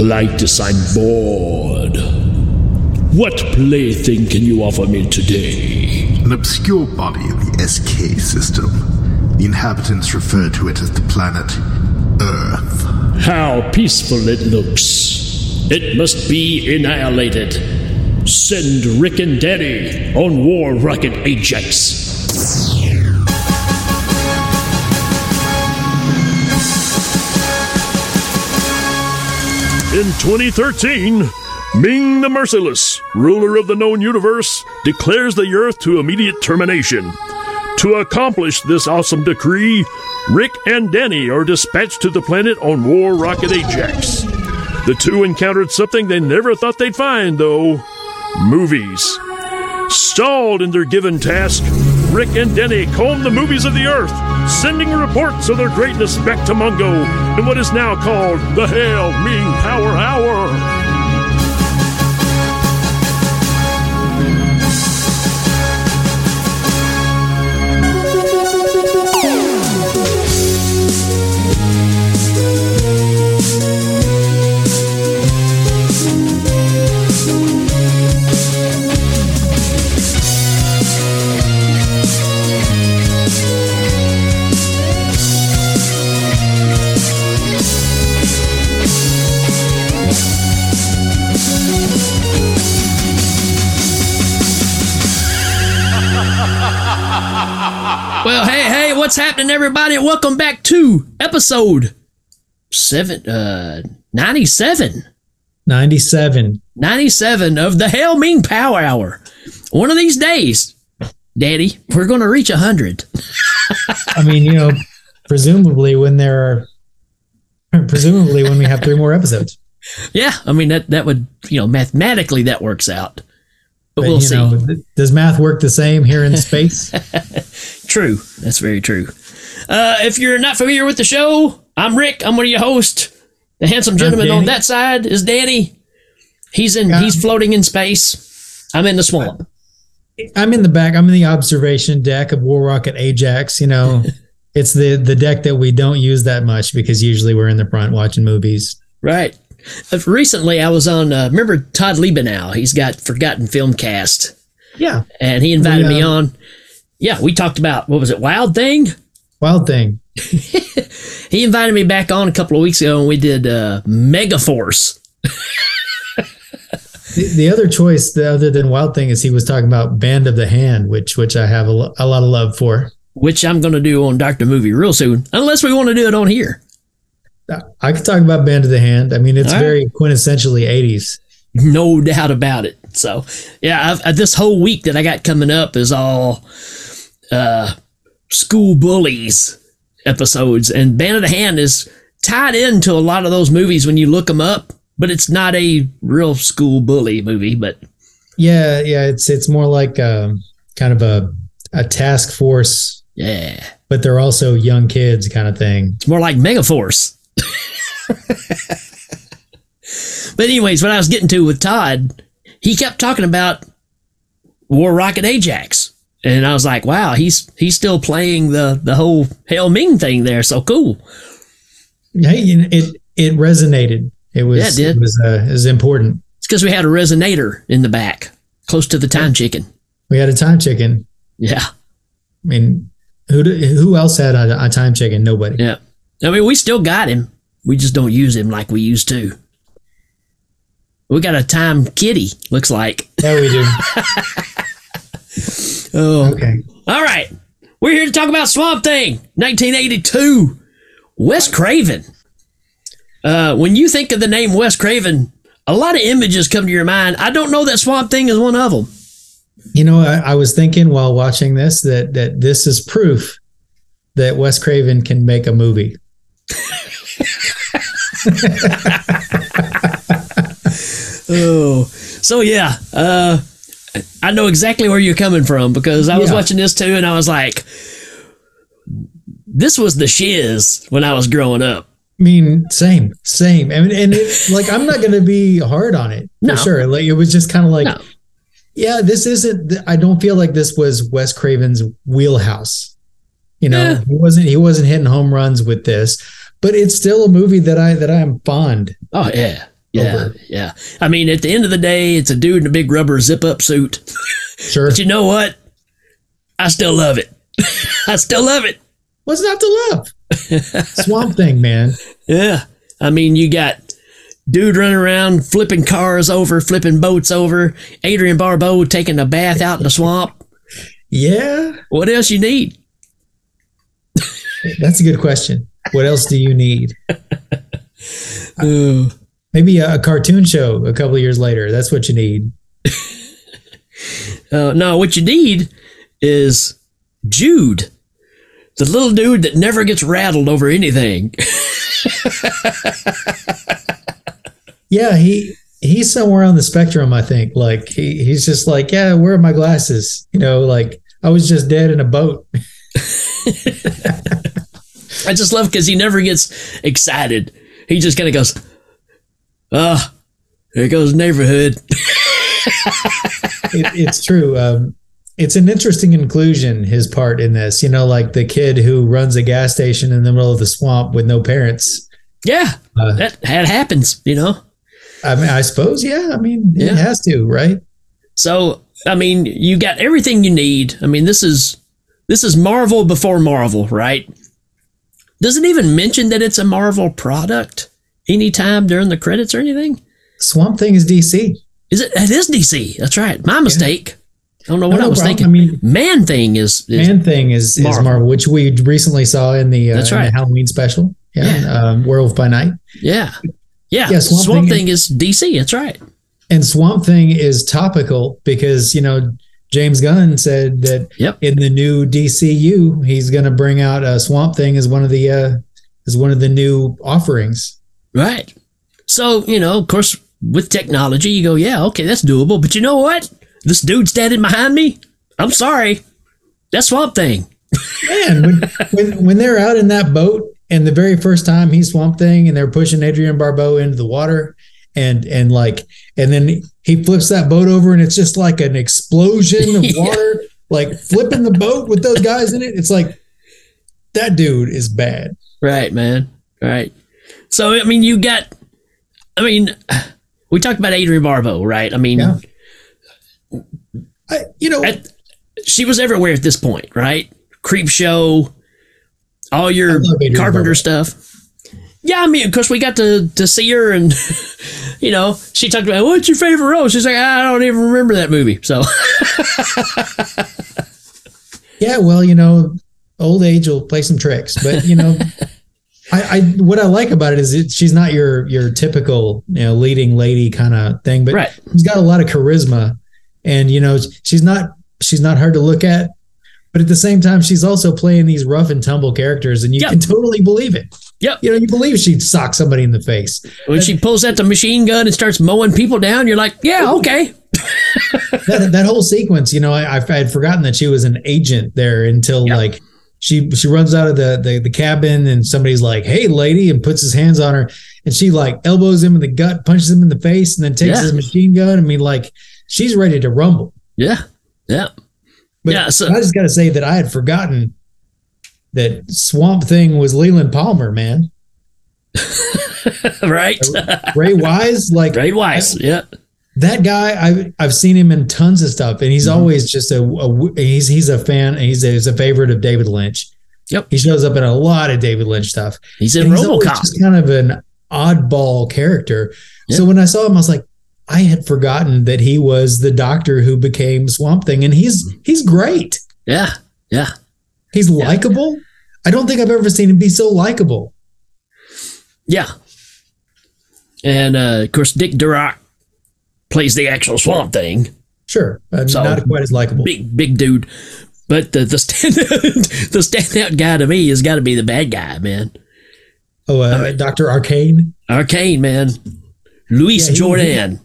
Klytus, I'm bored. What plaything can you offer me today? An obscure body in the SK system. The inhabitants refer to it as the planet Earth. How peaceful it looks. It must be annihilated. Send Rick and Danny on War Rocket Ajax. In 2013, Ming the Merciless, ruler of the known universe, declares the Earth to immediate termination. To accomplish this awesome decree, Rick and Danny are dispatched to the planet on War Rocket Ajax. The two encountered something they never thought they'd find, though movies. Stalled in their given task, Rick and Denny comb the movies of the Earth, sending reports of their greatness back to Mongo in what is now called the Hail Ming Power Hour. Happening, everybody? Welcome back to episode seven, uh, 97. 97. 97 of the Hell Ming Power Hour. One of these days, Daddy, we're going to reach 100. I mean, you know, presumably when there are, presumably when we have three more episodes. Yeah, I mean, that, that would, you know, mathematically that works out. But, But, we'll see. know, does math work the same here in space? True. That's very true. Uh, if you're not familiar with the show, I'm Rick. I'm one of your hosts. The handsome gentleman on that side is Danny. He's in. Yeah. He's floating in space. I'm in the swamp. I'm in the back. I'm in the observation deck of War Rocket Ajax. You know, it's the the deck that we don't use that much because usually we're in the front watching movies. Right. Uh, recently, I was on. Uh, remember Todd Liebenow? He's got Forgotten Film Cast, Yeah, and he invited me on. Yeah, we talked about what was it, Wild Thing? Wild Thing. He invited me back on a couple of weeks ago, and we did uh, Megaforce. The, the other choice, the other than Wild Thing, is he was talking about Band of the Hand, which which I have a, lo- a lot of love for. Which I'm going to do on Doctor Movie real soon, unless we want to do it on here. I could talk about Band of the Hand. I mean, it's right. very quintessentially 80s. no doubt about it. So, yeah, I've, uh, this whole week that I got coming up is all uh, school bullies episodes, and Band of the Hand is tied into a lot of those movies when you look them up. But it's not a real school bully movie. But Yeah, yeah, it's it's more like um kind of a a task force, yeah, but they're also young kids kind of thing. it's more like Megaforce. but anyways, what I was getting to with Todd, he kept talking about War Rocket Ajax. And I was like, wow, he's he's still playing the the whole Hell Ming thing there. So cool. Hey, it it resonated. It was Yeah, it did. it was uh, it was important. It's because we had a resonator in the back, close to the time chicken. We had a time chicken. Yeah, I mean, who who else had a, a time chicken? Nobody. yeah. I mean, we still got him. We just don't use him like we used to. We got a time kitty. Looks like. Yeah, we do. Oh, Okay. All right. We're here to talk about Swamp Thing, 1982. Wes Craven. Uh, when you think of the name Wes Craven, a lot of images come to your mind. I don't know that Swamp Thing is one of them. You know, I, I was thinking while watching this that that this is proof that Wes Craven can make a movie. Oh, so yeah. Uh, I know exactly where you're coming from because I was Yeah. watching this too, and I was like, "This was the shiz when I was growing up." I mean, same, same. I mean, and it, like, I'm not going to be hard on it for No. sure. Like, it was just kind of like, No. yeah, this isn't. I don't feel like this was Wes Craven's wheelhouse. You know, Yeah. he wasn't. He wasn't hitting home runs with this, but it's still a movie that I that I am fond. Oh yeah, Yeah, over. yeah. I mean, at the end of the day, it's a dude in a big rubber zip up suit. Sure. But you know what? I still love it. I still love it. What's not to love? Swamp Thing, man. Yeah. I mean, you got dude running around flipping cars over, flipping boats over. Adrienne Barbeau taking a bath out in the swamp. Yeah, What else you need? that's a good question. What else do you need? Uh, Maybe a, a cartoon show a couple of years later. That's what you need. uh, no, what you need is Jude, the little dude that never gets rattled over anything. Yeah, he he's somewhere on the spectrum. I think. Like he, he's just like, yeah, where are my glasses? You know, like I was just dead in a boat. I just love because he never gets excited. He just kind of goes, ah, there goes neighborhood. it, it's true. Um, it's an interesting inclusion, his part in this. You know, like the kid who runs a gas station in the middle of the swamp with no parents. Yeah, Uh, that, that happens, you know? I mean, I suppose, yeah. I mean, Yeah. it has to, right? So, I mean, you got everything you need. I mean, this is this is Marvel before Marvel, right? Does it even mention that it's a Marvel product anytime during the credits or anything? Swamp Thing is DC. Is it? It is DC. That's right. My mistake. I don't know what No I was problem. thinking. I mean- Man Thing is, is Man Thing is is Marvel. Marvel, which we recently saw in the, uh, That's in the right. Halloween special. Yeah, Yeah. Um, Werewolf by Night. yeah, yeah. Yeah, Swamp, Swamp Thing, Thing is DC. That's right. And Swamp Thing is topical because you know James Gunn said that Yep. in the new DCU he's going to bring out a Swamp Thing as one of the uh, as one of the new offerings. Right. So, you know, of course, with technology, you go, yeah, okay, that's doable. But you know what? This dude standing behind me, I'm sorry. That's Swamp Thing. Man, when, when when they're out in that boat and the very first time he's Swamp Thing and they're pushing Adrienne Barbeau into the water and and like and then he flips that boat over and it's just like an explosion of Yeah. water, like flipping the boat with those guys in it. It's like that dude is bad. Right, man. Right. So, I mean, you got, I mean, we talked about Adrienne Barbeau, right? I mean, Yeah. I, you know, at, she was everywhere at this point, right? Creep Show, all your Carpenter Barbeau. stuff. Yeah, I mean, of course, we got to to see her, and you know, she talked about what's your favorite role. She's like, I don't even remember that movie. So, Yeah, well, you know, old age will play some tricks, but you know, I, I what I like about it is it, she's not your your typical you know leading lady kind of thing, but right, she's got a lot of charisma, and you know, she's not she's not hard to look at, but at the same time, she's also playing these rough and tumble characters, and you Yep. can totally believe it. Yep. You know, you believe she'd sock somebody in the face. when she pulls out the machine gun and starts mowing people down, you're like, yeah, okay, that that whole sequence, you know, I, I had forgotten that she was an agent there until Yeah. like she she runs out of the, the the cabin and somebody's like, "Hey, lady," and puts his hands on her, and she like elbows him in the gut, punches him in the face, and then takes Yeah. his machine gun. I mean, like she's ready to rumble. yeah, yeah, But Yeah, so- I just got to say that I had forgotten that Swamp Thing was Leland Palmer, man. right, Ray Wise, like Ray Wise, yeah, that guy I've, I've seen him in tons of stuff and he's Mhm. always just a, a he's he's a fan he's a, he's a favorite of David Lynch. Yep. He shows up in a lot of David Lynch stuff. he's in And he's RoboCop. just kind of an oddball character. So when I saw him I was like I had forgotten that he was the doctor who became Swamp Thing and he's he's great. Yeah, yeah, He's likable. I don't think I've ever seen him be so likable. yeah. And uh, of course, Dick Durock plays the actual Swamp Thing. Sure. Uh, So- not quite as likable. big big dude. But the the stand the standout guy to me has got to be the bad guy, man. Oh, uh, Dr. Arcane. Arcane, man. Luis Yeah, he- Jourdan.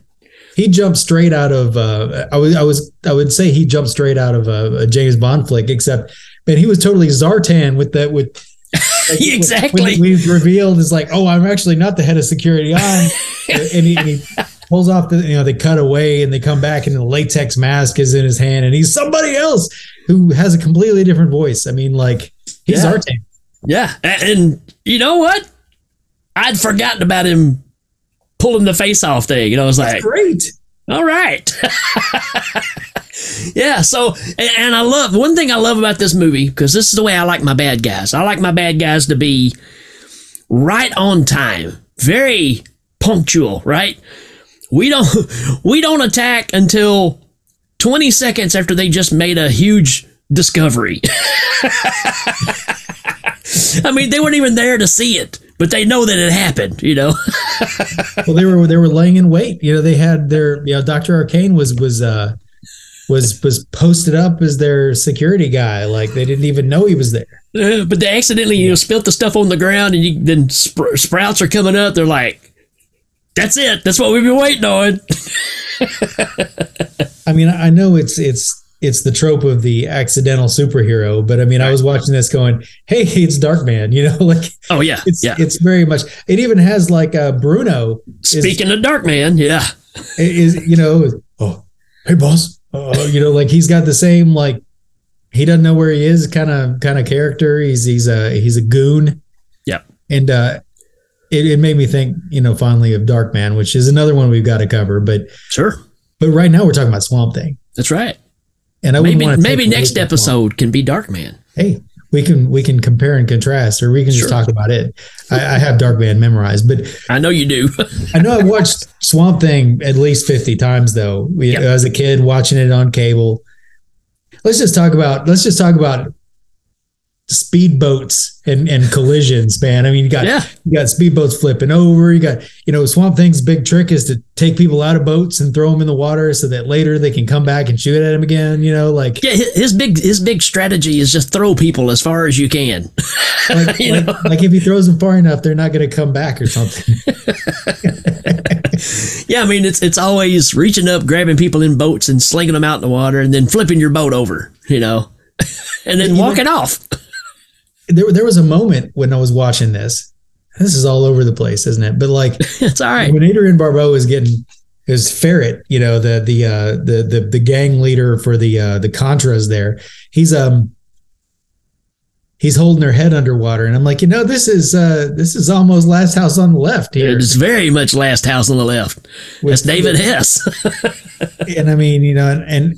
he jumped straight out of uh I was I was I would say he jumped straight out of a, a James Bond flick except man he was totally Zartan with that with like, Exactly. when we revealed is like oh I'm actually not the head of security I'm and, he, and he pulls off the you know they cut away and they come back and the latex mask is in his hand and he's somebody else who has a completely different voice I mean like he's Yeah. team, yeah. A- And you know what? I'd forgotten about him pulling the face off thing. You know, I it's like Great. all right. yeah. So, and, and I love one thing I love about this movie because this is the way I like my bad guys. I like my bad guys to be right on time, very punctual. Right. We don't we don't attack until twenty seconds after they just made a huge discovery. I mean, they weren't even there to see it, but they know that it happened. You know. Well, they were they were laying in wait. You know, they had their you know Doctor Arcane was was uh was was posted up as their security guy. Like they didn't even know he was there. Uh, but they accidentally, you know, spilt the stuff on the ground, and you, then spr- sprouts are coming up. They're like, "That's it. That's what we've been waiting on." I mean, I know it's it's it's the trope of the accidental superhero, but I mean, I was watching this going, "Hey, it's Darkman," you know, like Oh yeah, it's yeah. it's very much. It even has like uh, Bruno is, Speaking of Darkman, yeah, is you know, oh, hey boss, uh, you know, like he's got the same like he doesn't know where he is kind of kind of character. He's he's a he's a goon. Yeah, and uh, it, it made me think, you know, fondly of Darkman, which is another one we've got to cover. But sure, but right now we're talking about Swamp Thing, that's right. and I Maybe maybe next episode can be Darkman. Hey, we can we can compare and contrast, or we can Sure. just talk about it. I, I have Darkman memorized, but I know you do. I know I've watched Swamp Thing at least 50 times though. We, Yep. As a kid watching it on cable. Let's just talk about let's just talk about speedboats and, and collisions, man. I mean, you got Yeah. you got speedboats flipping over. You got you know Swamp Thing's big trick is to take people out of boats and throw them in the water so that later they can come back and shoot at them again. You know, like yeah, his big his big strategy is just throw people as far as you can. like, You like, like if he throws them far enough, they're not going to come back or something. Yeah, I mean it's it's always reaching up, grabbing people in boats and slinging them out in the water, and then flipping your boat over. You know, and then walking off. There there was a moment when I was watching this. This is all over the place, isn't it? But like it's all right. when Adrienne Barbeau is getting his ferret, you know, the the uh the the the gang leader for the uh the Contras there, he's um he's holding her head underwater. And I'm like, you know, this is uh this is almost last house on the left here. It's very much Last House on the Left. That's With- David Hess. and I mean, you know, and, and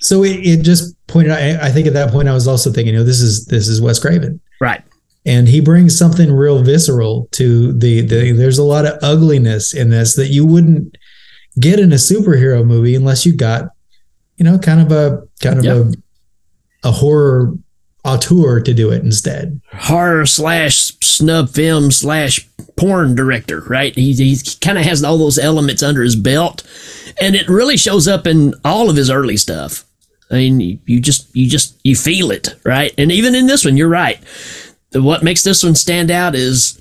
so it, it just pointed out I, I think at that point I was also thinking, you know, this is this is Wes Craven. right. and he brings something real visceral to the, the there's a lot of ugliness in this that you wouldn't get in a superhero movie unless you got you know kind of a kind of Yep. a a horror auteur to do it instead Horror slash snuff film slash porn director, right? He, he kind of has all those elements under his belt, and it really shows up in all of his early stuff. I mean, you, just you just you feel it, right? And even in this one, you're right. The- What makes this one stand out is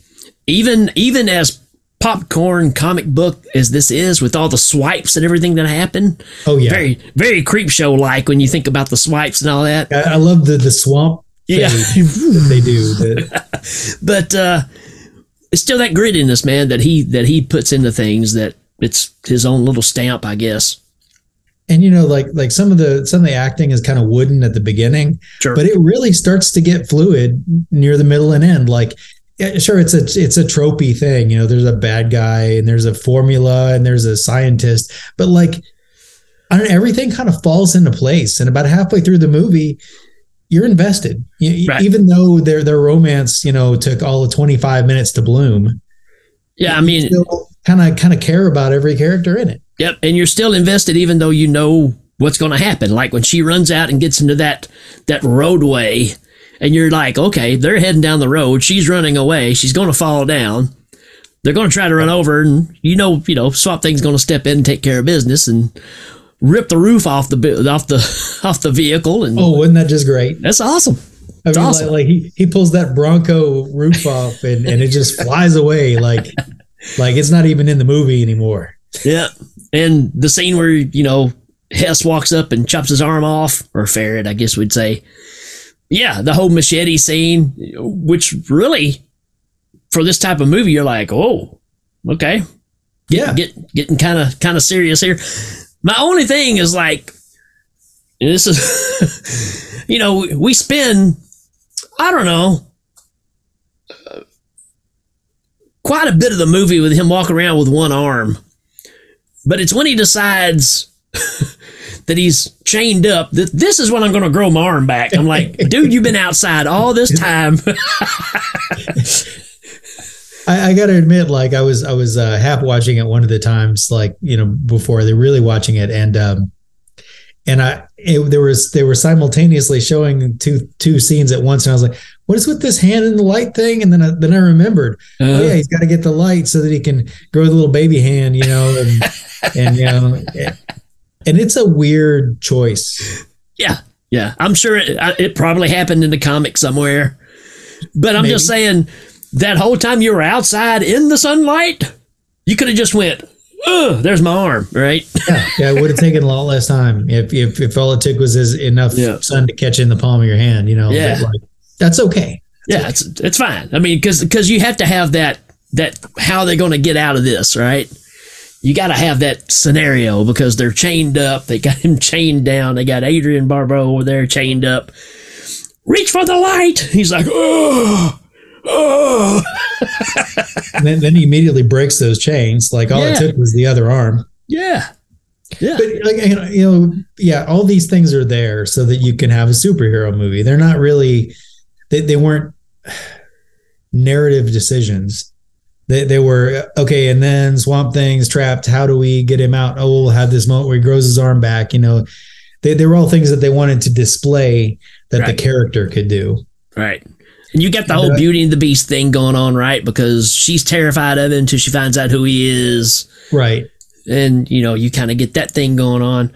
even even as popcorn comic book as this is, with all the swipes and everything that happen. oh yeah Very very creep show like when you think about the swipes and all that. I, I love the the swamp Yeah. they do but uh it's still that grittiness man that he that he puts into things that it's his own little stamp i guess and you know like like some of the some of the acting is kind of wooden at the beginning sure. but it really starts to get fluid near the middle and end. Like yeah, sure it's a it's a tropey thing you know there's a bad guy and there's a formula and there's a scientist but like I don't know, everything kind of falls into place. And about halfway through the movie you're invested. You- Right. even though their their romance you know took all the 25 minutes to bloom yeah i mean kind of kind of care about every character in it yep and you're still invested even though you know what's going to happen like when she runs out and gets into that that roadway and you're like okay they're heading down the road she's running away she's going to fall down they're going to try to run over and you know you know swamp thing's going to step in and take care of business and rip the roof off the off the off the vehicle and oh wasn't that just great that's awesome I mean, awesome. like, like he, he pulls that Bronco roof off and, and it just flies away like like it's not even in the movie anymore. Yeah. And the scene where, you know, Hess walks up and chops his arm off, or ferret, I guess we'd say. Yeah, the whole machete scene, which really, for this type of movie, you're like, oh, okay, Yeah. get getting kind of kind of serious here. My only thing is like, this is, you know, we spend, I don't know, quite a bit of the movie with him walking around with one arm. But it's when he decides that he's chained up that this is when I'm going to grow my arm back. I'm like, dude, you've been outside all this time. I, I got to admit, like I was, I was uh, half watching it one of the times, like you know, before they're really watching it, and um, and I, it, there was, they were simultaneously showing two two scenes at once, and I was like, what is with this hand in the light thing? And then, I, then I remembered, Uh-huh. oh yeah, he's got to get the light so that he can grow the little baby hand, you know, and and you know, and it's a weird choice. yeah, yeah. I'm sure it, it probably happened in the comic somewhere. But I'm just saying that whole time you were outside in the sunlight, you could have just went, oh, there's my arm, right? Yeah, yeah, it would have taken a lot less time if if, if all it took was as enough Yeah. sun to catch in the palm of your hand, you know. Yeah. like, that's okay. Yeah, it's it's fine. I mean, because because you have to have that that how they're going to get out of this, right? You got to have that scenario because they're chained up. They got him chained down. They got Adrienne Barbeau over there chained up. Reach for the light. He's like, oh, oh. And then, then he immediately breaks those chains. Like all Yeah. it took was the other arm. Yeah, yeah, But like you know, yeah, all these things are there so that you can have a superhero movie. They're not really they, they weren't narrative decisions. They, they were okay, and then Swamp Thing's trapped. How do we get him out? Oh, we'll have this moment where he grows his arm back. You know, they, they were all things that they wanted to display that Right. the character could do. right. And you got the whole. Beauty and the Beast thing going on, right? Because she's terrified of him until she finds out who he is. Right. and you know you kind of get that thing going on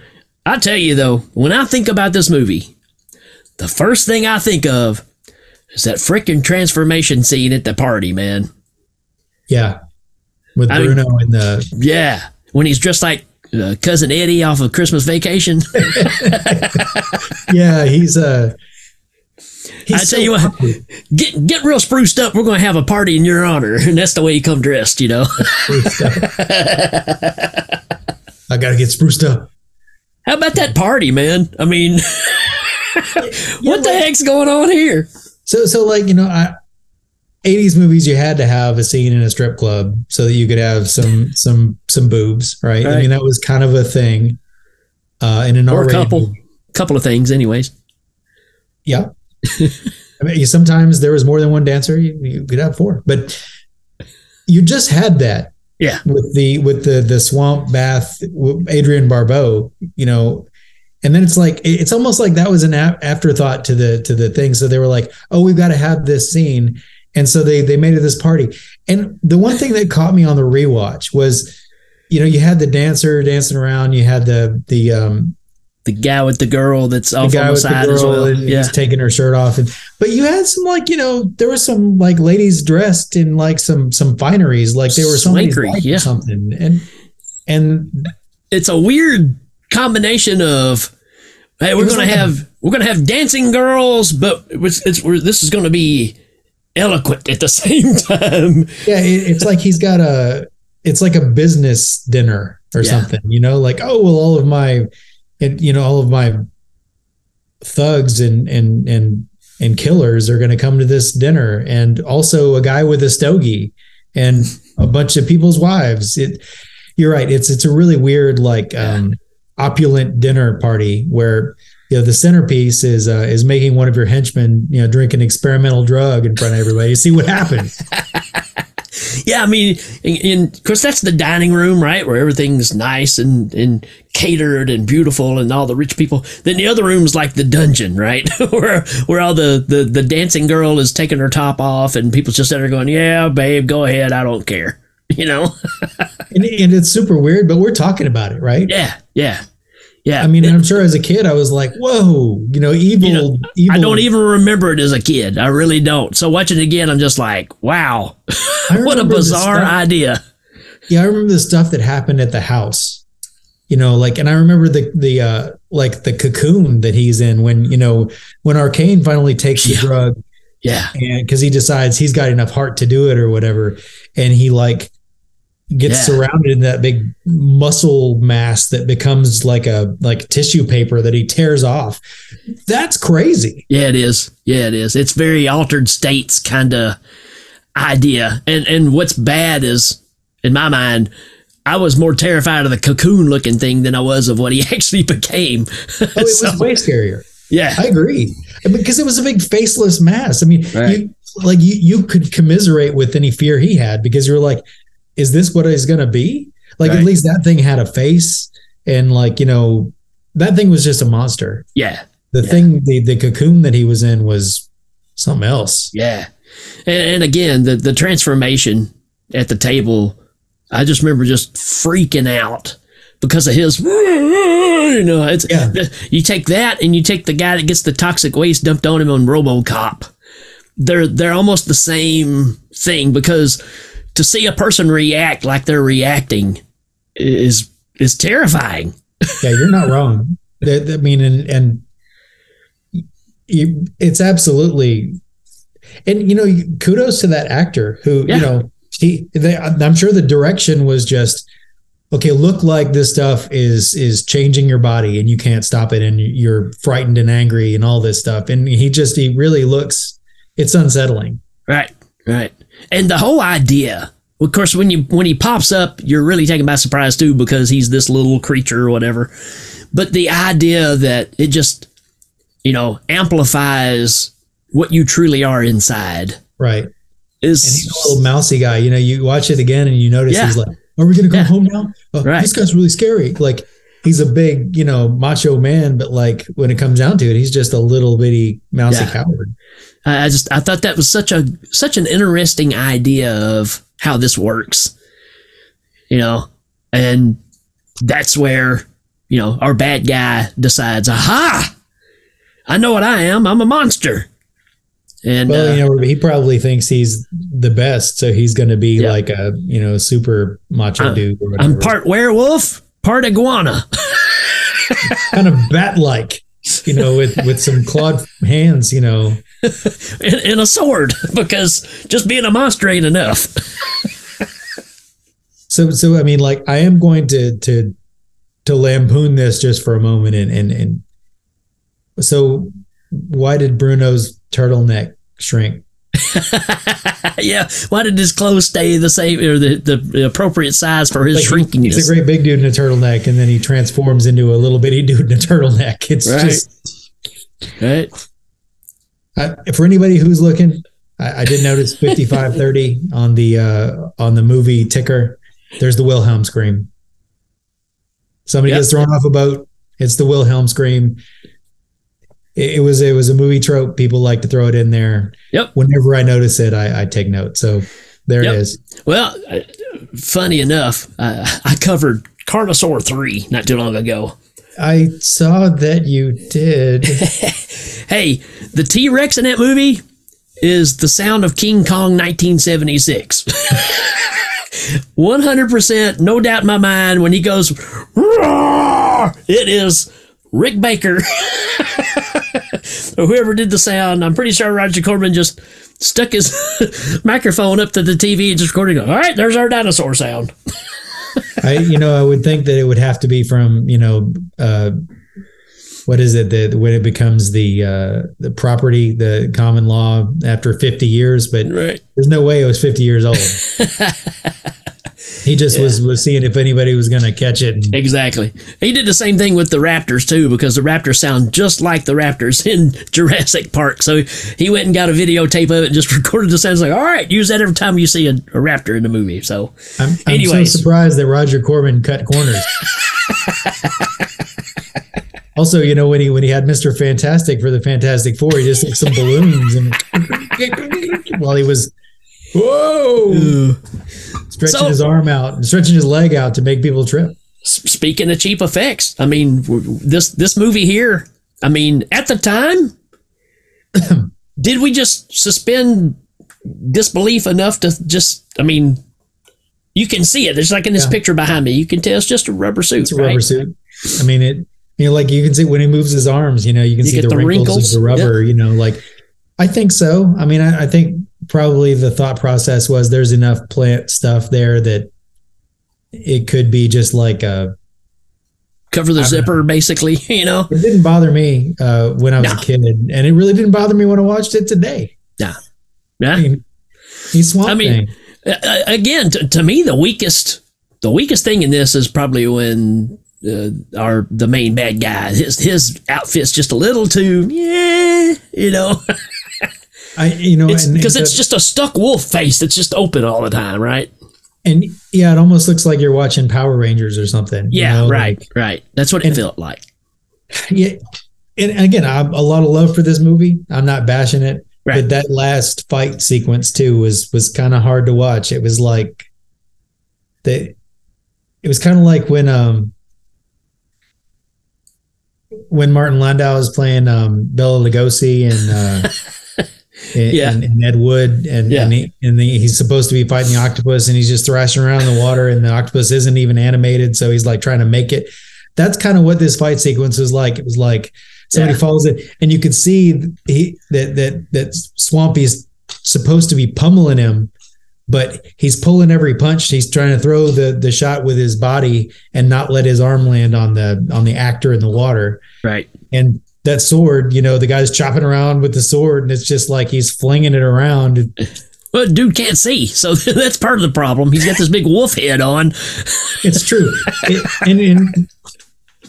i tell you though when i think about this movie the first thing i think of is that freaking transformation scene at the party man Yeah. With I mean- Bruno and the yeah when he's dressed like uh, cousin eddie off of christmas vacation yeah, he's uh he's I tell you what, get get real spruced up. We're going to have a party in your honor, and that's the way you come dressed. You know. I gotta get spruced up. How about that party, man? I mean, what the heck's going on here? So so like you know, I, 80s movies you had to have a scene in a strip club so that you could have some some some boobs, right? I mean that was kind of a thing. Uh, in an Or a couple, movie. couple of things, anyways. Yeah. I mean, sometimes there was more than one dancer. You, you could have four, but you just had that. Yeah. With the with the the swamp bath, Adrienne Barbeau, you know, and then it's like it's almost like that was an afterthought to the to the thing. So they were like, oh, we've got to have this scene, and so they they made it this party. And the one thing that caught me on the rewatch was, you know, you had the dancer dancing around, you had the the um The guy with the girl that's the guy on the with the side as girl well. and Yeah. he's taking her shirt off and but you had some like you know there were some like ladies dressed in like some some fineries like they were Swankery, yeah. something and and It's a weird combination of hey, we're gonna like a- have we're gonna have dancing girls, but it's, it's we're, this is gonna be eloquent at the same time. yeah it, it's like he's got a it's like a business dinner or Yeah. something you know like oh well all of my and you know all of my thugs and and and and killers are going to come to this dinner and also a guy with a stogie and a bunch of people's wives it you're right it's it's a really weird like um opulent dinner party where you know the centerpiece is uh, is making one of your henchmen you know drink an experimental drug in front of everybody you see what happens Yeah, I mean, and of course that's the dining room, right, where everything's nice and and catered and beautiful, and all the rich people. Then the other room's like the dungeon, right, where where all the, the the dancing girl is taking her top off, and people's just there going, "Yeah, babe, go ahead, I don't care," you know. and, and it's super weird but we're talking about it right yeah, yeah, yeah. I mean, I'm sure as a kid, I was like, "Whoa, you know, evil, You know, evil." I don't even remember it as a kid. I really don't. So watching it again, I'm just like, wow, what a bizarre idea. Yeah, I remember the stuff that happened at the house. You know, like, and I remember the the uh like the cocoon that he's in when you know when Arcane finally takes the Yeah. drug Yeah, and because he decides he's got enough heart to do it or whatever, and he like gets Yeah. surrounded in that big muscle mass that becomes like a like tissue paper that he tears off. That's crazy. Yeah, it is. Yeah, it is. It's very altered states kind of. idea. And and what's bad is, in my mind, I was more terrified of the cocoon looking thing than I was of what he actually became. Oh, it was way scarier. yeah, I agree because it was a big faceless mass. I mean, Right. you, like you, you could commiserate with any fear he had because you're like, is this what it's going to be? Like Right. at least that thing had a face and like you know that thing was just a monster. yeah, The Yeah. thing, the the cocoon that he was in was something else. yeah. And, and again, the the transformation at the table, I just remember just freaking out because of his. You know, it's Yeah. you take that and you take the guy that gets the toxic waste dumped on him on RoboCop. They're they're almost the same thing because to see a person react like they're reacting is is terrifying. Yeah, you're not wrong. I mean, and and you, it's absolutely, and you know, kudos to that actor who Yeah. you know he. They, I'm sure the direction was just okay. Look like this stuff is is changing your body, and you can't stop it, and you're frightened and angry, and all this stuff. And he just he really looks. It's unsettling. Right, right. And the whole idea, of course, when you when he pops up, you're really taken by surprise too because he's this little creature or whatever. But the idea that it just, you know, amplifies what you truly are inside Right. And is he's a little mousy guy. You know, you watch it again and you notice Yeah. he's like, "Are we going to go Yeah. home now? Oh, Right. This guy's really scary." Like he's a big, you know, macho man, but like when it comes down to it, he's just a little bitty mousy Yeah. coward. I just I thought that was such a such an interesting idea of how this works. You know, and that's where, you know, our bad guy decides, aha, I know what I am. I'm a monster. And Well, uh, you know, he probably thinks he's the best, so he's going to be Yeah. like a you know super macho I'm- dude or whatever. I'm part werewolf, part iguana. kind of bat like, you know, with with some clawed hands. You know, and, and a sword because just being a monster ain't enough. So so I mean like I am going to to to lampoon this just for a moment and and and so why did Bruno's turtleneck shrink? yeah, why did his clothes stay the same or the, the appropriate size for his Like, shrinkiness? he's a great big dude in a turtleneck and then he transforms into a little bitty dude in a turtleneck. It's Right. just right? I, for anybody who's looking, I, I did notice 5530 on the uh on the movie ticker. There's the Wilhelm scream. Somebody Yep. gets thrown off a boat. It's the Wilhelm scream. It, it was it was a movie trope. People like to throw it in there. Yep. Whenever I notice it, I, I take note. So there Yep. it is. Well, uh, funny enough, uh, I covered Carnosaur 3 not too long ago. I saw that you did. Hey, the T Rex in that movie is the sound of King Kong 1976. 100%, no doubt in my mind, when he goes, it is Rick Baker. or whoever did the sound. I'm pretty sure Roger Corman just stuck his microphone up to the TV and just recorded. All right, there's our dinosaur sound. I you know I would think that it would have to be from you know uh, what is it that when it becomes the uh, the property the common law after 50 years, but Right. there's no way it was 50 years old. he just was was seeing if anybody was going to catch it. And, Exactly. He did the same thing with the Raptors too, because the Raptors sound just like the Raptors in Jurassic Park. So he went and got a videotape of it and just recorded the sounds like, all right, use that every time you see a, a raptor in the movie. So I'm, I'm so surprised that Roger Corman cut corners. also, you know when he when he had Mister Fantastic for the Fantastic Four, he just took some balloons and while he was whoa stretching So- his arm out and stretching his leg out to make people trip. speaking of cheap effects, I mean, this this movie here, I mean, at the time, did we just suspend disbelief enough to just, I mean, you can see it. There's like in this Yeah. picture behind me, you can tell it's just a rubber suit, It's a right? rubber suit. I mean it. You know, like you can see when he moves his arms. You know, you can You see the, the wrinkles, wrinkles, of the rubber. You know, like I think so. I mean, I, I think probably the thought process was there's enough plant stuff there that it could be just like a Cover the zipper, basically, you know? It didn't bother me uh, when I was No. a kid, and it really didn't bother me when I watched it today. Yeah. I mean, He's Swamp I mean, Thing. uh, again, to, to me, the weakest, the weakest thing in this is probably when uh, our the main bad guy, his his outfit's just a little too, yeah, you know, I you know it's because and it's just a stuck wolf face that's just open all the time, right? and yeah, it almost looks like you're watching Power Rangers or something. you Yeah, know, right, like- right. That's what it and- felt like. yeah. And again, I'm a lot of love for this movie. I'm not bashing it, Right. but that last fight sequence too was was kind of hard to watch. It was like the it was kind of like when um when Martin Landau is playing um Bela Lugosi and uh and, Yeah. and, and Ed Wood and Yeah. and, he, and the, he's supposed to be fighting the octopus and he's just thrashing around in the water and the octopus isn't even animated so he's like trying to make it that's kind of what this fight sequence was like it was like somebody Yeah. follows it and you could see he, that that that Swampy's supposed to be pummeling him but he's pulling every punch he's trying to throw the the shot with his body and not let his arm land on the on the actor in the water Right. and that sword, you know, the guy's chopping around with the sword, and it's just like he's flinging it around. Well, dude can't see, so that's part of the problem. He's got this big wolf head on. It's true. It- and, and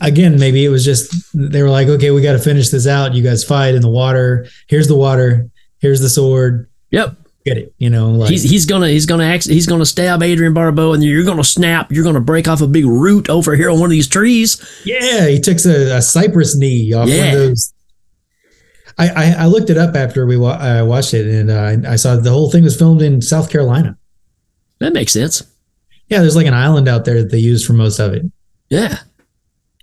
again, maybe it was just they were like, okay, we got to finish this out. You guys fight in the water. Here's the water. Here's the sword. Yep. Get it? You know, like He's, he's gonna he's gonna act, he's gonna stab Adrienne Barbeau, and you're gonna snap. You're gonna break off a big root over here on one of these trees. yeah, he takes a, a cypress knee off one Yeah. of those. I, I I looked it up after we wa- I watched it, and uh, I saw the whole thing was filmed in South Carolina. That makes sense. Yeah, there's like an island out there that they use for most of it. Yeah.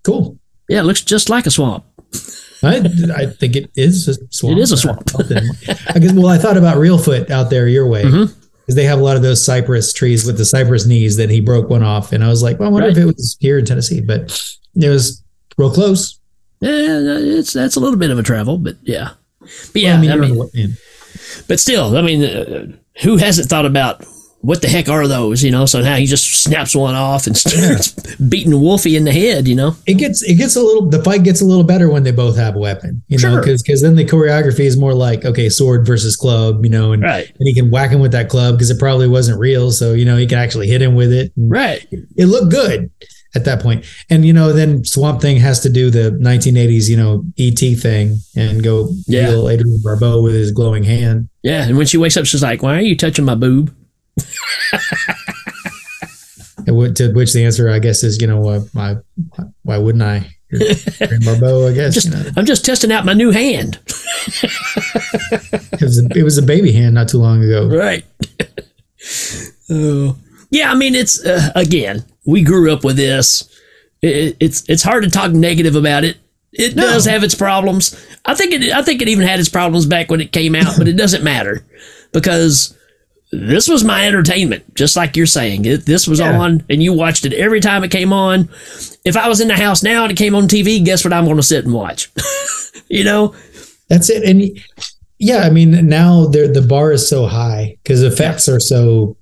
Cool. Yeah. It looks just like a swamp. I, I think it is a swamp. It is a swamp. I guess, well, I thought about Reelfoot out there your way because Mhm. they have a lot of those cypress trees with the cypress knees that he broke one off, and I was like, well, I wonder if it was here in Tennessee, but it was real close. Yeah, it's that's a little bit of a travel, but yeah. But Well, yeah, I mean, you're- yeah. but still, I mean, uh, who hasn't thought about what the heck are those? You know, so now he just snaps one off and starts beating Wolfie in the head. You know, it gets it gets a little the fight gets a little better when they both have a weapon, you know, because because then the choreography is more like okay, sword versus club, you know, and right, and he can whack him with that club because it probably wasn't real, so you know he can actually hit him with it. And, right. it looked good at that point. And you know, then Swamp Thing has to do the 1980s, you know, ET thing and go Yeah. heal Adrienne Barbeau with his glowing hand. Yeah, and when she wakes up, she's like, "Why are you touching my boob?" To which the answer, I guess, is you know, uh, why why wouldn't I? You're Barbeau, I guess. Just, you know, I'm just testing out my new hand. it was a, it was a baby hand not too long ago. Right. oh, yeah. I mean, it's uh, again, we grew up with this. It, it's it's hard to talk negative about it. It No. does have its problems. I think it. I think it even had its problems back when it came out, but it doesn't matter because this was my entertainment. Just like you're saying, it, this was Yeah. on, and you watched it every time it came on. If I was in the house now and it came on TV, guess what? I'm going to sit and watch. you know, That's it. And yeah, I mean, now the the bar is so high because effects are so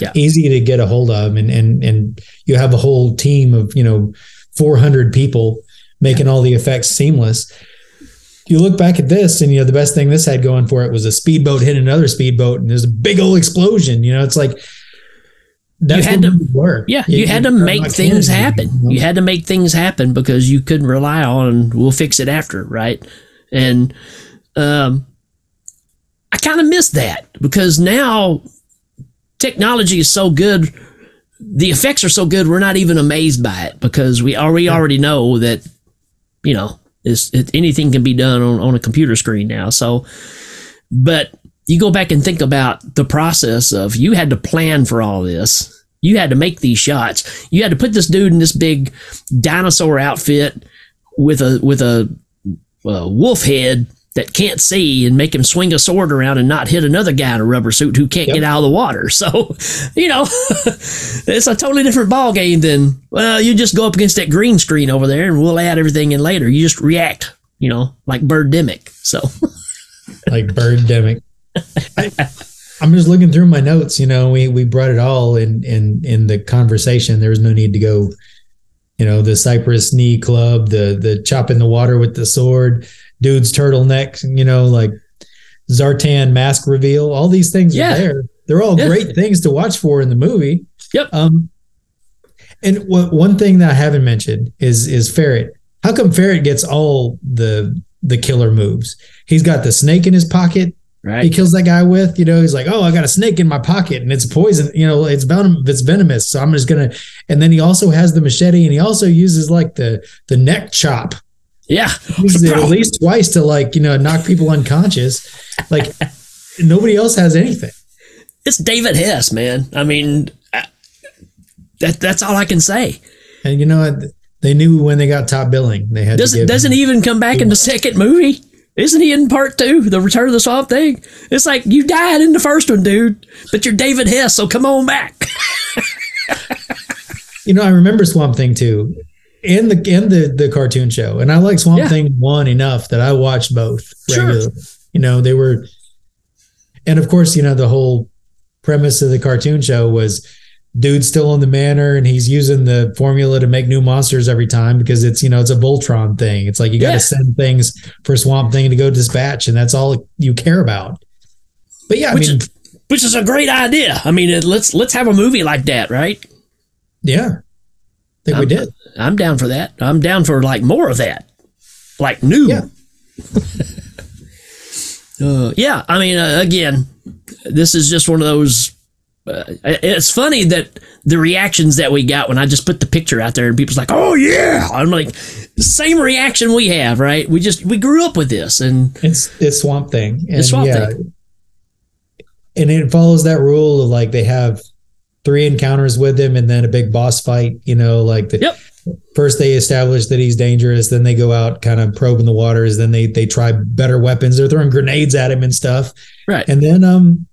Yeah. easy to get a hold of, and and and you have a whole team of you know 400 people making all the effects seamless. You look back at this, and you know the best thing this had going for it was a speedboat hit another speedboat, and there's a big old explosion. You know, it's like that's had to- work. Yeah, you, had to make things happen. you know? You had to make things happen because you couldn't rely on we'll fix it after, right? And um I kind of miss that because now technology is so good the effects are so good we're not even amazed by it because we already already know that you know it's, it, anything can be done on, on a computer screen now. So but you go back and think about the process of you had to plan for all this. You had to make these shots. You had to put this dude in this big dinosaur outfit with a with a, a wolf head that can't see and make him swing a sword around and not hit another guy in a rubber suit who can't Yep. get out of the water. So, you know, it's a totally different ball game than well, you just go up against that green screen over there and we'll add everything in later. You just react, you know, like Birdemic. So, like Birdemic. I, I'm just looking through my notes. You know, we we brought it all in in in the conversation. There was no need to go. You know, the Cypress knee club, the the chop in the water with the sword, dude's turtleneck. You know, like Zartan mask reveal. All these things Yeah. are there. they're all Yeah. great things to watch for in the movie. Yep. Um, and what, one thing that I haven't mentioned is is Ferret. How come Ferret gets all the the killer moves? He's got the snake in his pocket. Right. He kills that guy with. You know, he's like, "Oh, I got a snake in my pocket, and it's poison. You know, it's venom. It's venomous. So I'm just gonna." And then he also has the machete, and he also uses like the the neck chop. Yeah. He uses it at least twice to like you know knock people unconscious. Like nobody else has anything. It's David Hess, man. I mean, I- that that's all I can say. And you know what? They knew when they got top billing, they had Doesn't doesn't even come back in the second movie? Isn't he in part two, the Return of the Swamp Thing? It's like you died in the first one, dude, but you're David Hess, so come on back. You know, I remember Swamp Thing too, and the and the the cartoon show, and I like Swamp Yeah. Thing one enough that I watched both Sure. You know, they were, and of course, you know the whole premise of the cartoon show was dude's still in the manor and he's using the formula to make new monsters every time because it's you know it's a Voltron thing. It's like you got to send things for Swamp Thing to go dispatch, and that's all you care about. But yeah, I Which mean, is, which is a great idea. I mean, let's let's have a movie like that, right? yeah, I think we I'm- did. I'm down for that. I'm down for like more of that, like new. Yeah. uh, yeah. I mean, uh, again, this is just one of those. Uh, it's funny that the reactions that we got when I just put the picture out there and people's like, "Oh yeah," I'm like, same reaction we have, right? We just we grew up with this, and It's it's Swamp Thing. And Swamp yeah, Thing. And it follows that rule of like they have three encounters with him and then a big boss fight, you know, like the Yep. first they establish that he's dangerous, then they go out kind of probing the waters, then they they try better weapons, they're throwing grenades at him and stuff. right, And then um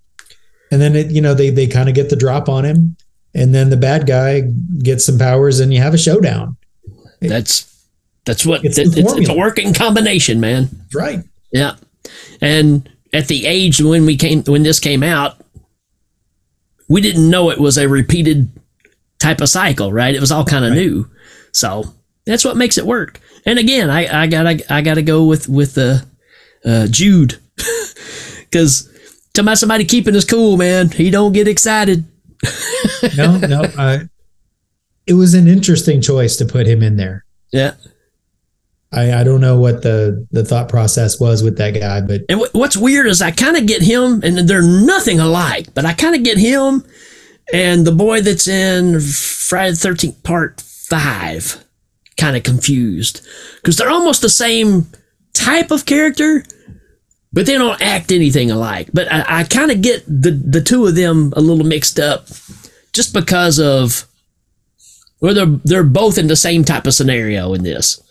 and then it, you know, they they kind of get the drop on him. And then the bad guy gets some powers and you have a showdown. that's that's what It's the it's, it's a working combination, man. Right. Yeah. And at the age when we came when this came out, we didn't know it was a repeated type of cycle, right? It was all kind of new. So that's what makes it work. And again, I, I gotta I gotta go with with uh, uh, Jude because talking about somebody keeping us cool, man. He don't get excited. No, no. I, it was an interesting choice to put him in there. Yeah. I, I don't know what the the thought process was with that guy, but And wh- what's weird is I kind of get him, and they're nothing alike, but I kind of get him and the boy that's in Friday the Thirteenth Part Five, kind of confused because they're almost the same type of character, but they don't act anything alike. But I, I kind of get the the two of them a little mixed up, just because of well, they're they're both in the same type of scenario in this.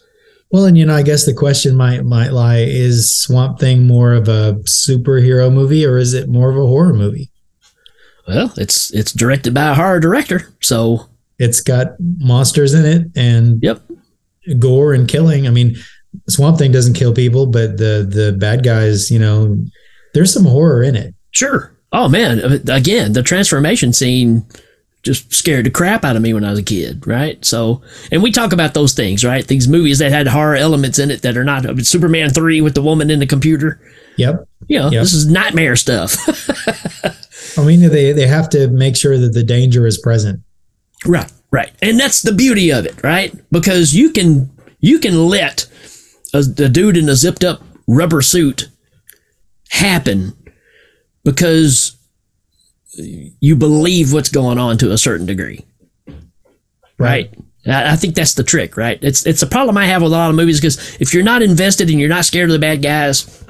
Well, and you know, I guess the question might might lie: Is Swamp Thing more of a superhero movie or is it more of a horror movie? Well, it's it's directed by a horror director, so It's got monsters in it and yep. gore and killing. I mean, Swamp Thing doesn't kill people, but the the bad guys, you know, there's some horror in it. Sure. Oh man, again, the transformation scene just scared the crap out of me when I was a kid, right? So, and we talk about those things, right? These movies that had horror elements in it that are not Superman 3 with the woman in the computer. Yep. You know, Yep. this is nightmare stuff. I mean, they they have to make sure that the danger is present. right, right. And that's the beauty of it, right? Because you can you can let a, a dude in a zipped up rubber suit happen because you believe what's going on to a certain degree. right? I I think that's the trick, right? It's it's a problem I have with a lot of movies because if you're not invested and you're not scared of the bad guys,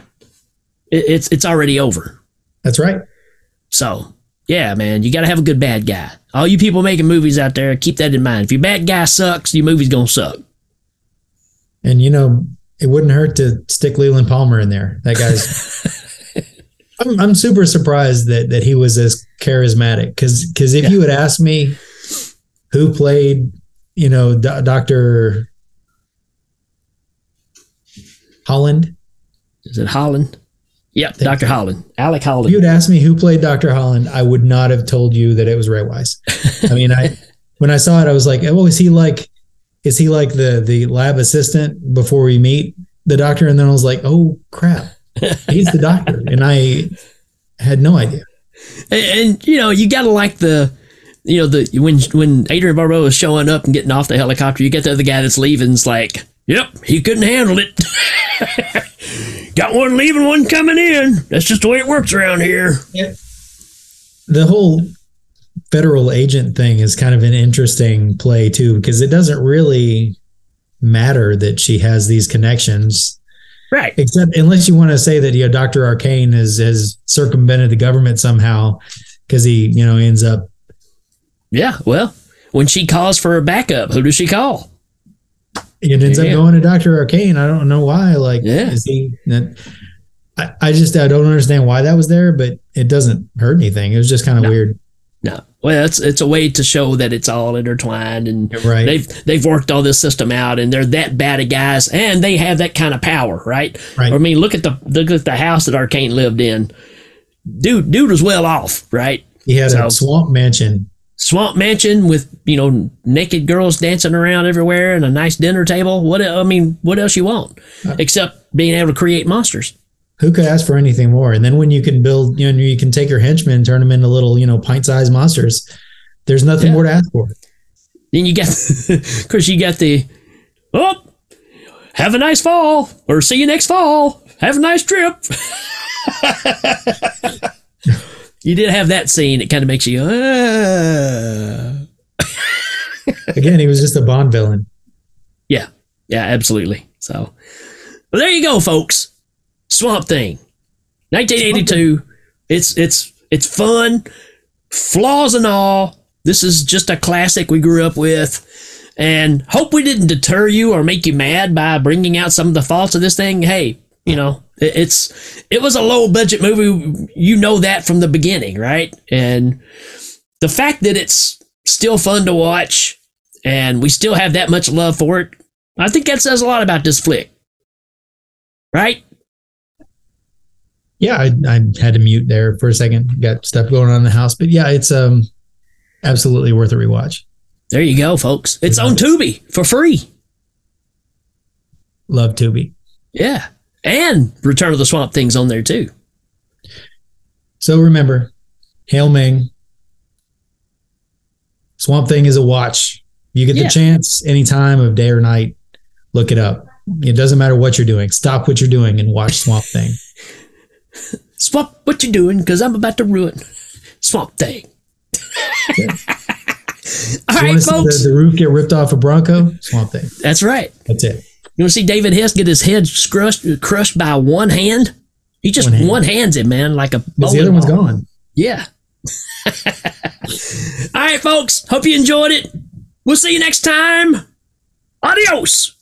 it, it's it's already over. That's right. So yeah, man, you got to have a good bad guy. All you people making movies out there, keep that in mind. If your bad guy sucks, your movie's gonna suck. And you know, it wouldn't hurt to stick Leland Palmer in there. That guy's. I'm, I'm super surprised that that he was as charismatic because because if you had asked me who played, you know, Do- Doctor Holland, Is it Holland? Yep, Doctor Holland, Alec if Holland. you'd asked me who played Doctor Holland, I would not have told you that it was Ray Wise. I mean, I when I saw it, I was like, oh, is he like, is he like the the lab assistant before we meet the doctor? And then I was like, oh crap, he's the doctor, and I had no idea. and, and, you know, you gotta like the, you know, the when when Adrienne Barbeau is showing up and getting off the helicopter, you get the other guy that's leaving. It's like, yep, he couldn't handle it. Got one leaving, one coming in. That's just the way it works around here. Yeah. The whole federal agent thing is kind of an interesting play too, because it doesn't really matter that she has these connections Right. except unless you want to say that you know Dr. Arcane has has circumvented the government somehow because he you know ends up Yeah. Well, when she calls for a backup, who does she call? it ends Yeah. up going to Dr. Arcane. I don't know why. Like, Yeah. is he that? I, I just I don't understand why that was there, but it doesn't hurt anything. It was just kind of No. weird, No. Well, it's it's a way to show that it's all intertwined and right? they've they've worked all this system out and they're that bad of guys and they have that kind of power, right? Right. I mean, look at the look at the house that Arcane lived in. Dude, dude was well off, right? he had so- a swamp mansion. Swamp mansion with you know naked girls dancing around everywhere and a nice dinner table. What I mean, what else you want except being able to create monsters? Who could ask for anything more? And then when you can build, you know, you can take your henchmen, and turn them into little, you know, pint-sized monsters. There's nothing Yeah. more to ask for. Then you got, of course, you got the, oh, have a nice fall, or see you next fall. Have a nice trip. you did have that scene. It kind of makes you, uh. Again, he was just a Bond villain. yeah, yeah, absolutely. So, well, there you go, folks. Swamp Thing, 1982. It's it's it's fun, flaws and all. This is just a classic we grew up with, and hope we didn't deter you or make you mad by bringing out some of the faults of this thing. Hey, you know, it, it's it was a low budget movie. You know that from the beginning, right? And the fact that it's still fun to watch and we still have that much love for it, I think that says a lot about this flick. Right? Yeah, I, I had to mute there for a second. Got stuff going on in the house, but yeah, it's um absolutely worth a rewatch. There you go, folks. It's on Tubi for free. Love Tubi. Yeah. And Return of the Swamp Thing's on there too. So remember, Hail Ming. Swamp Thing is a watch. You get Yeah. the chance any time of day or night, look it up. It doesn't matter what you're doing. Stop what you're doing and watch Swamp Thing. Swamp, what you doing? Because I'm about to ruin Swamp Thing. All You right, want to see folks. the, the roof get ripped off a Bronco? Swamp Thing. That's right. That's it. You want to see David Hess get his head crushed, crushed by one hand? He just One hand. one hands it, man, like a Because the other one's ball. gone. Yeah. All right, folks. Hope you enjoyed it. We'll see you next time. Adios.